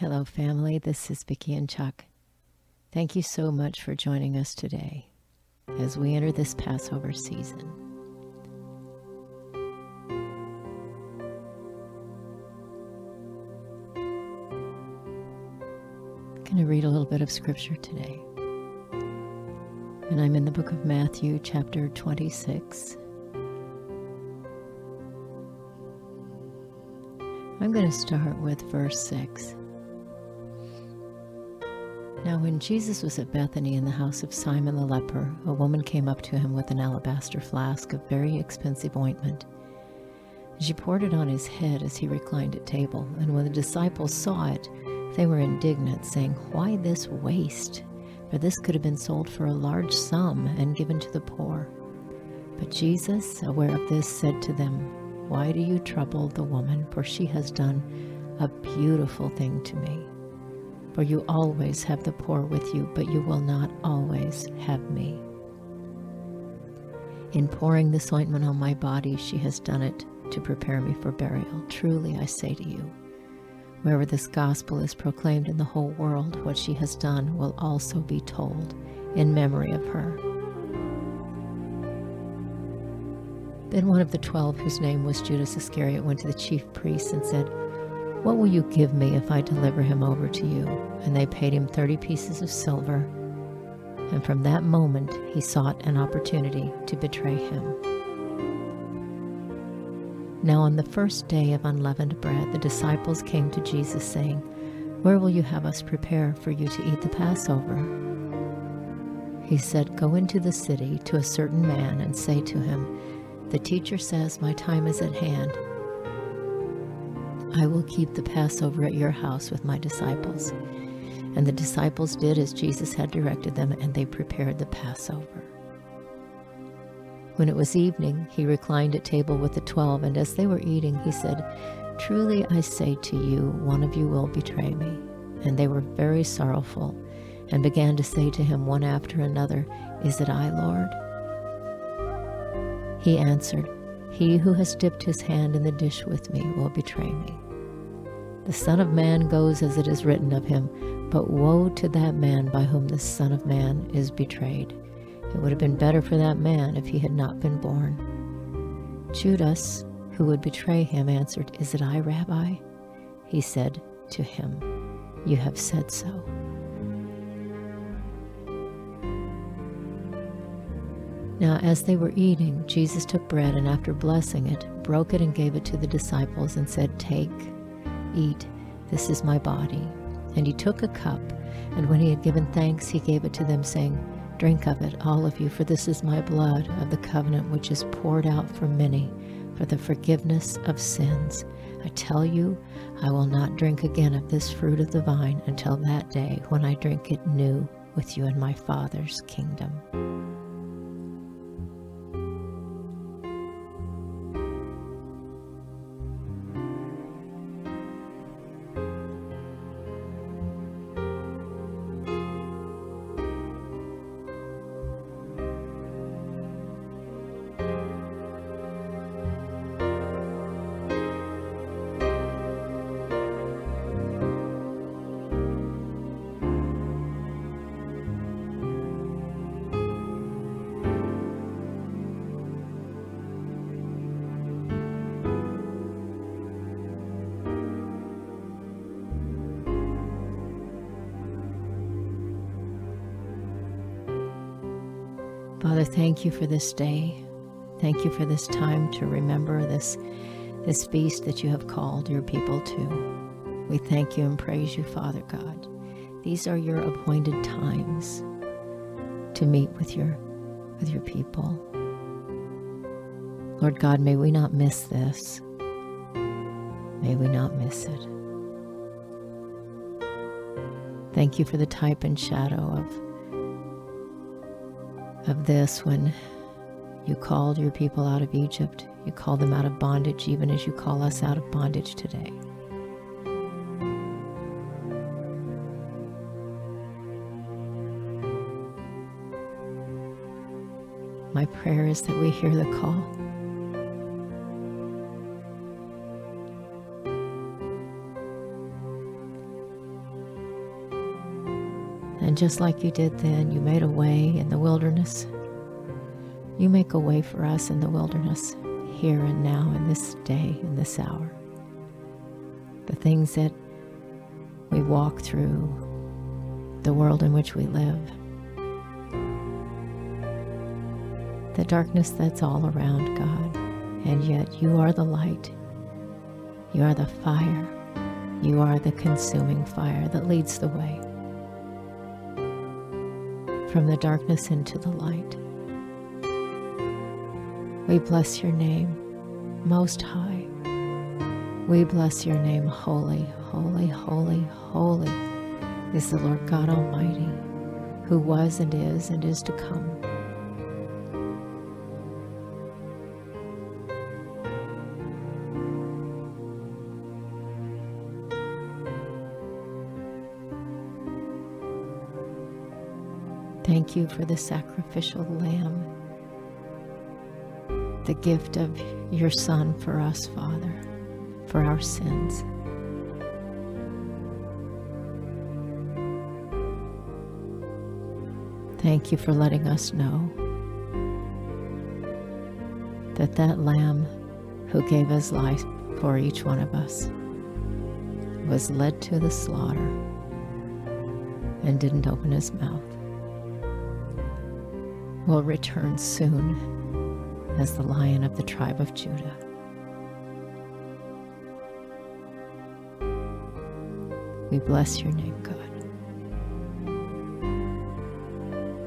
Hello, family. This is Vicky and Chuck. Thank you so much for joining us today as we enter this Passover season. I'm going to read a little bit of scripture today. And I'm in the book of Matthew, chapter 26. I'm going to start with verse 6. Now, when Jesus was at Bethany in the house of Simon the leper, a woman came up to him with an alabaster flask of very expensive ointment. She poured it on his head as he reclined at table, and when the disciples saw it, they were indignant, saying, Why this waste? For this could have been sold for a large sum and given to the poor. But Jesus, aware of this, said to them, Why do you trouble the woman? For she has done a beautiful thing to me. For you always have the poor with you, but you will not always have me. In pouring this ointment on my body, she has done it to prepare me for burial. Truly, I say to you, wherever this gospel is proclaimed in the whole world, what she has done will also be told in memory of her. Then one of the twelve, whose name was Judas Iscariot, went to the chief priests and said, what will you give me if I deliver him over to you? And they paid him thirty pieces of silver. And from that moment he sought an opportunity to betray him. Now, on the first day of unleavened bread, the disciples came to Jesus, saying, Where will you have us prepare for you to eat the Passover? He said, Go into the city to a certain man and say to him, The teacher says, My time is at hand I will keep the Passover at your house with my disciples. And the disciples did as Jesus had directed them, and they prepared the Passover. When it was evening, he reclined at table with the twelve, and as they were eating, he said, Truly I say to you, one of you will betray me. And they were very sorrowful, and began to say to him one after another, Is it I, Lord? He answered, he who has dipped his hand in the dish with me will betray me. The Son of Man goes as it is written of him, but woe to that man by whom the Son of Man is betrayed. It would have been better for that man if he had not been born. Judas, who would betray him, answered, Is it I, Rabbi? He said to him, You have said so. Now, as they were eating, Jesus took bread and after blessing it, broke it and gave it to the disciples and said, Take, eat, this is my body. And he took a cup, and when he had given thanks, he gave it to them, saying, Drink of it, all of you, for this is my blood of the covenant which is poured out for many for the forgiveness of sins. I tell you, I will not drink again of this fruit of the vine until that day when I drink it new with you in my Father's kingdom. Father, thank you for this day. Thank you for this time to remember this, this feast that you have called your people to. We thank you and praise you, Father God. These are your appointed times to meet with your with your people. Lord God, may we not miss this. May we not miss it. Thank you for the type and shadow of of this when you called your people out of Egypt. You called them out of bondage, even as you call us out of bondage today. My prayer is that we hear the call. Just like you did then, you made a way in the wilderness. You make a way for us in the wilderness, here and now, in this day, in this hour. The things that we walk through, the world in which we live, the darkness that's all around, God. And yet you are the light, you are the fire, you are the consuming fire that leads the way from the darkness into the light. We bless your name, Most High. We bless your name, Holy, Holy, Holy, Holy is the Lord God Almighty, who was and is and is to come. You for the sacrificial lamb, the gift of your Son for us, Father, for our sins. Thank you for letting us know that that lamb who gave his life for each one of us was led to the slaughter and didn't open his mouth will return soon as the lion of the tribe of Judah. We bless your name, God.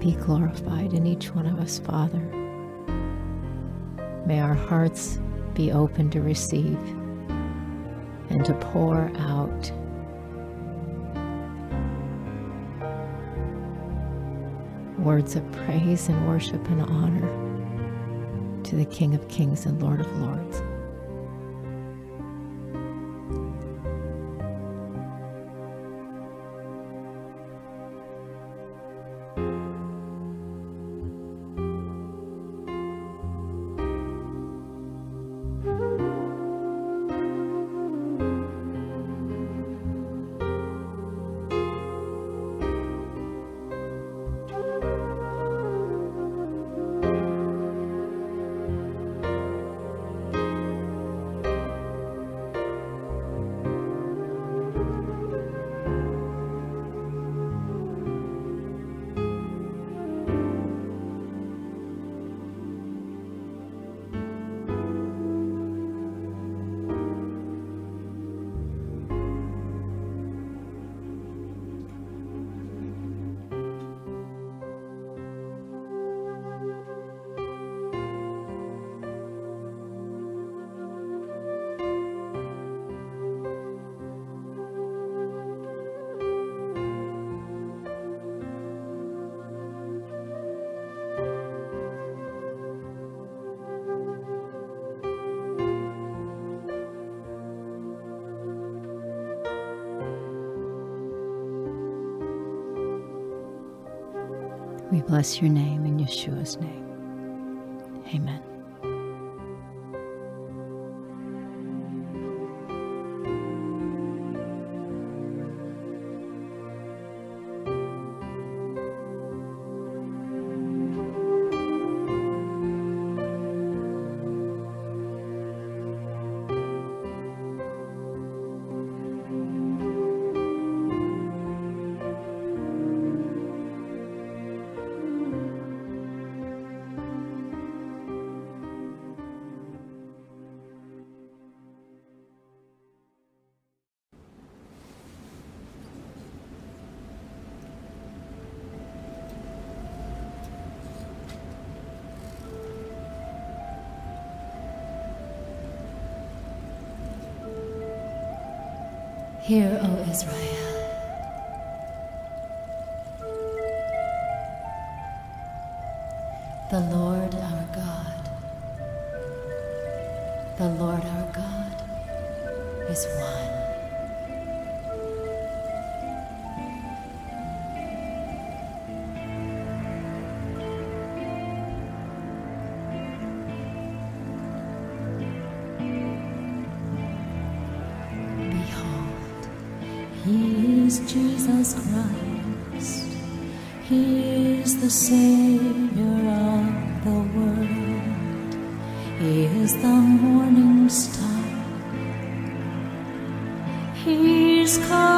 Be glorified in each one of us, Father. May our hearts be open to receive and to pour out words of praise and worship and honor to the King of Kings and Lord of Lords. We bless your name in Yeshua's name. Amen. Hear, O Israel. The Lord our God, the Lord our God is one. Savior of the world. He is the morning star. He's come.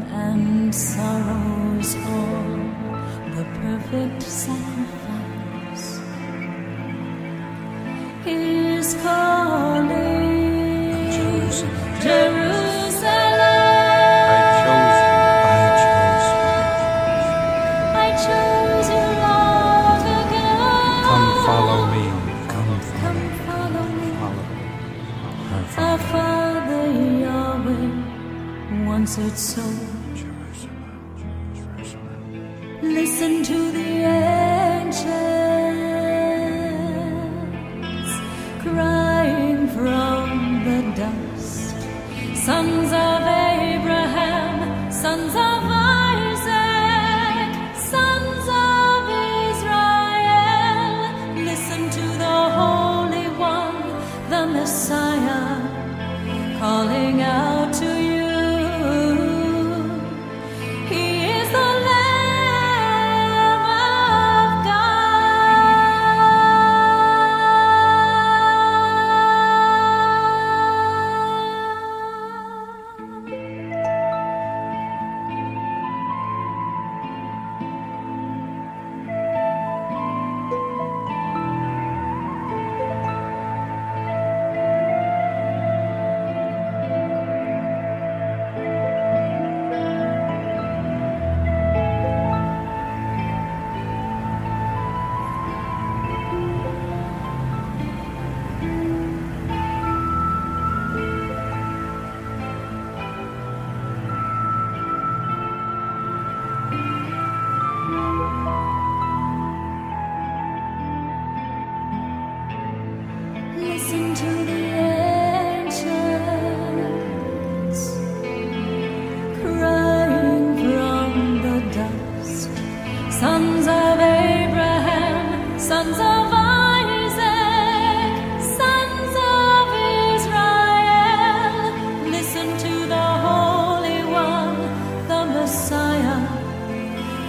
and sorrows all the perfect sacrifice is calling. desert soul.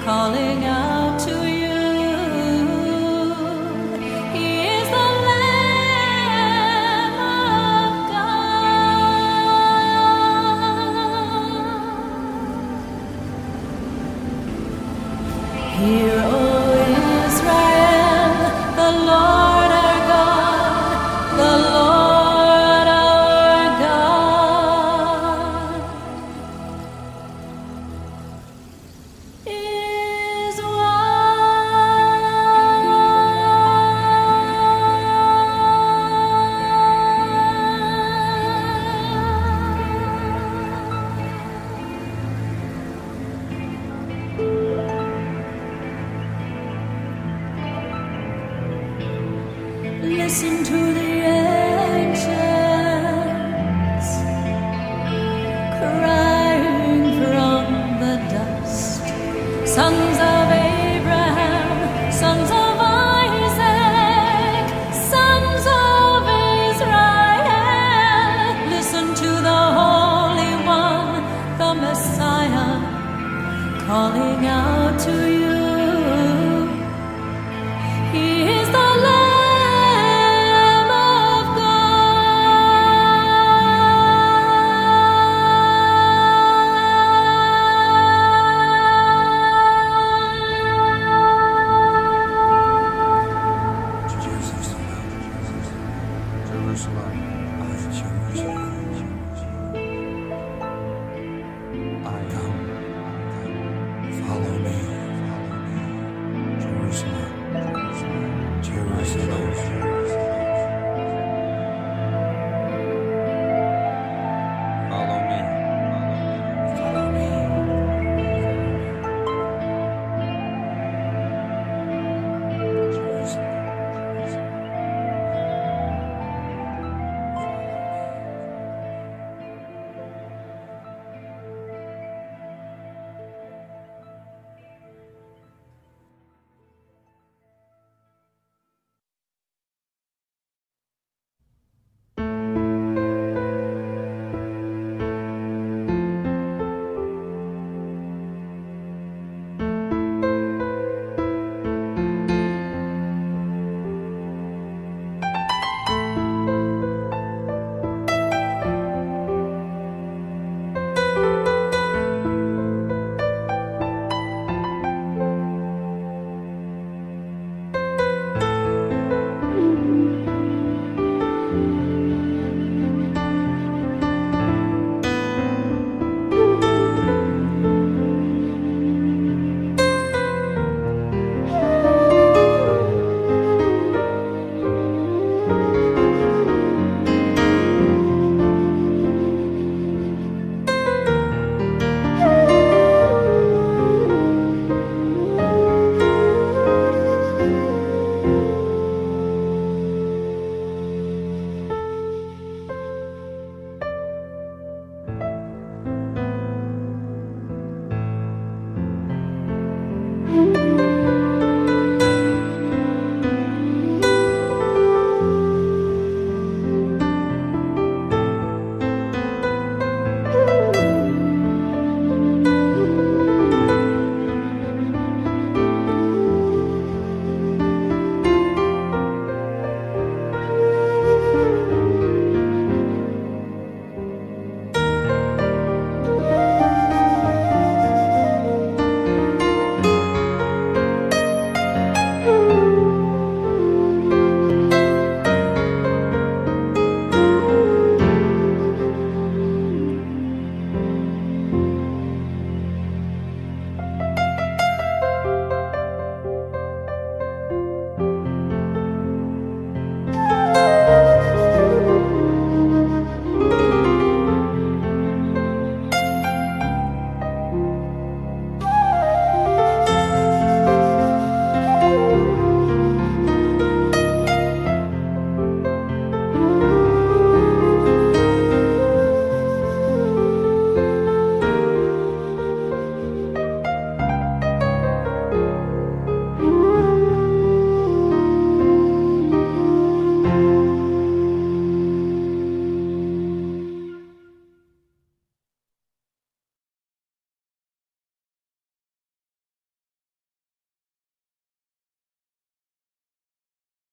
calling out.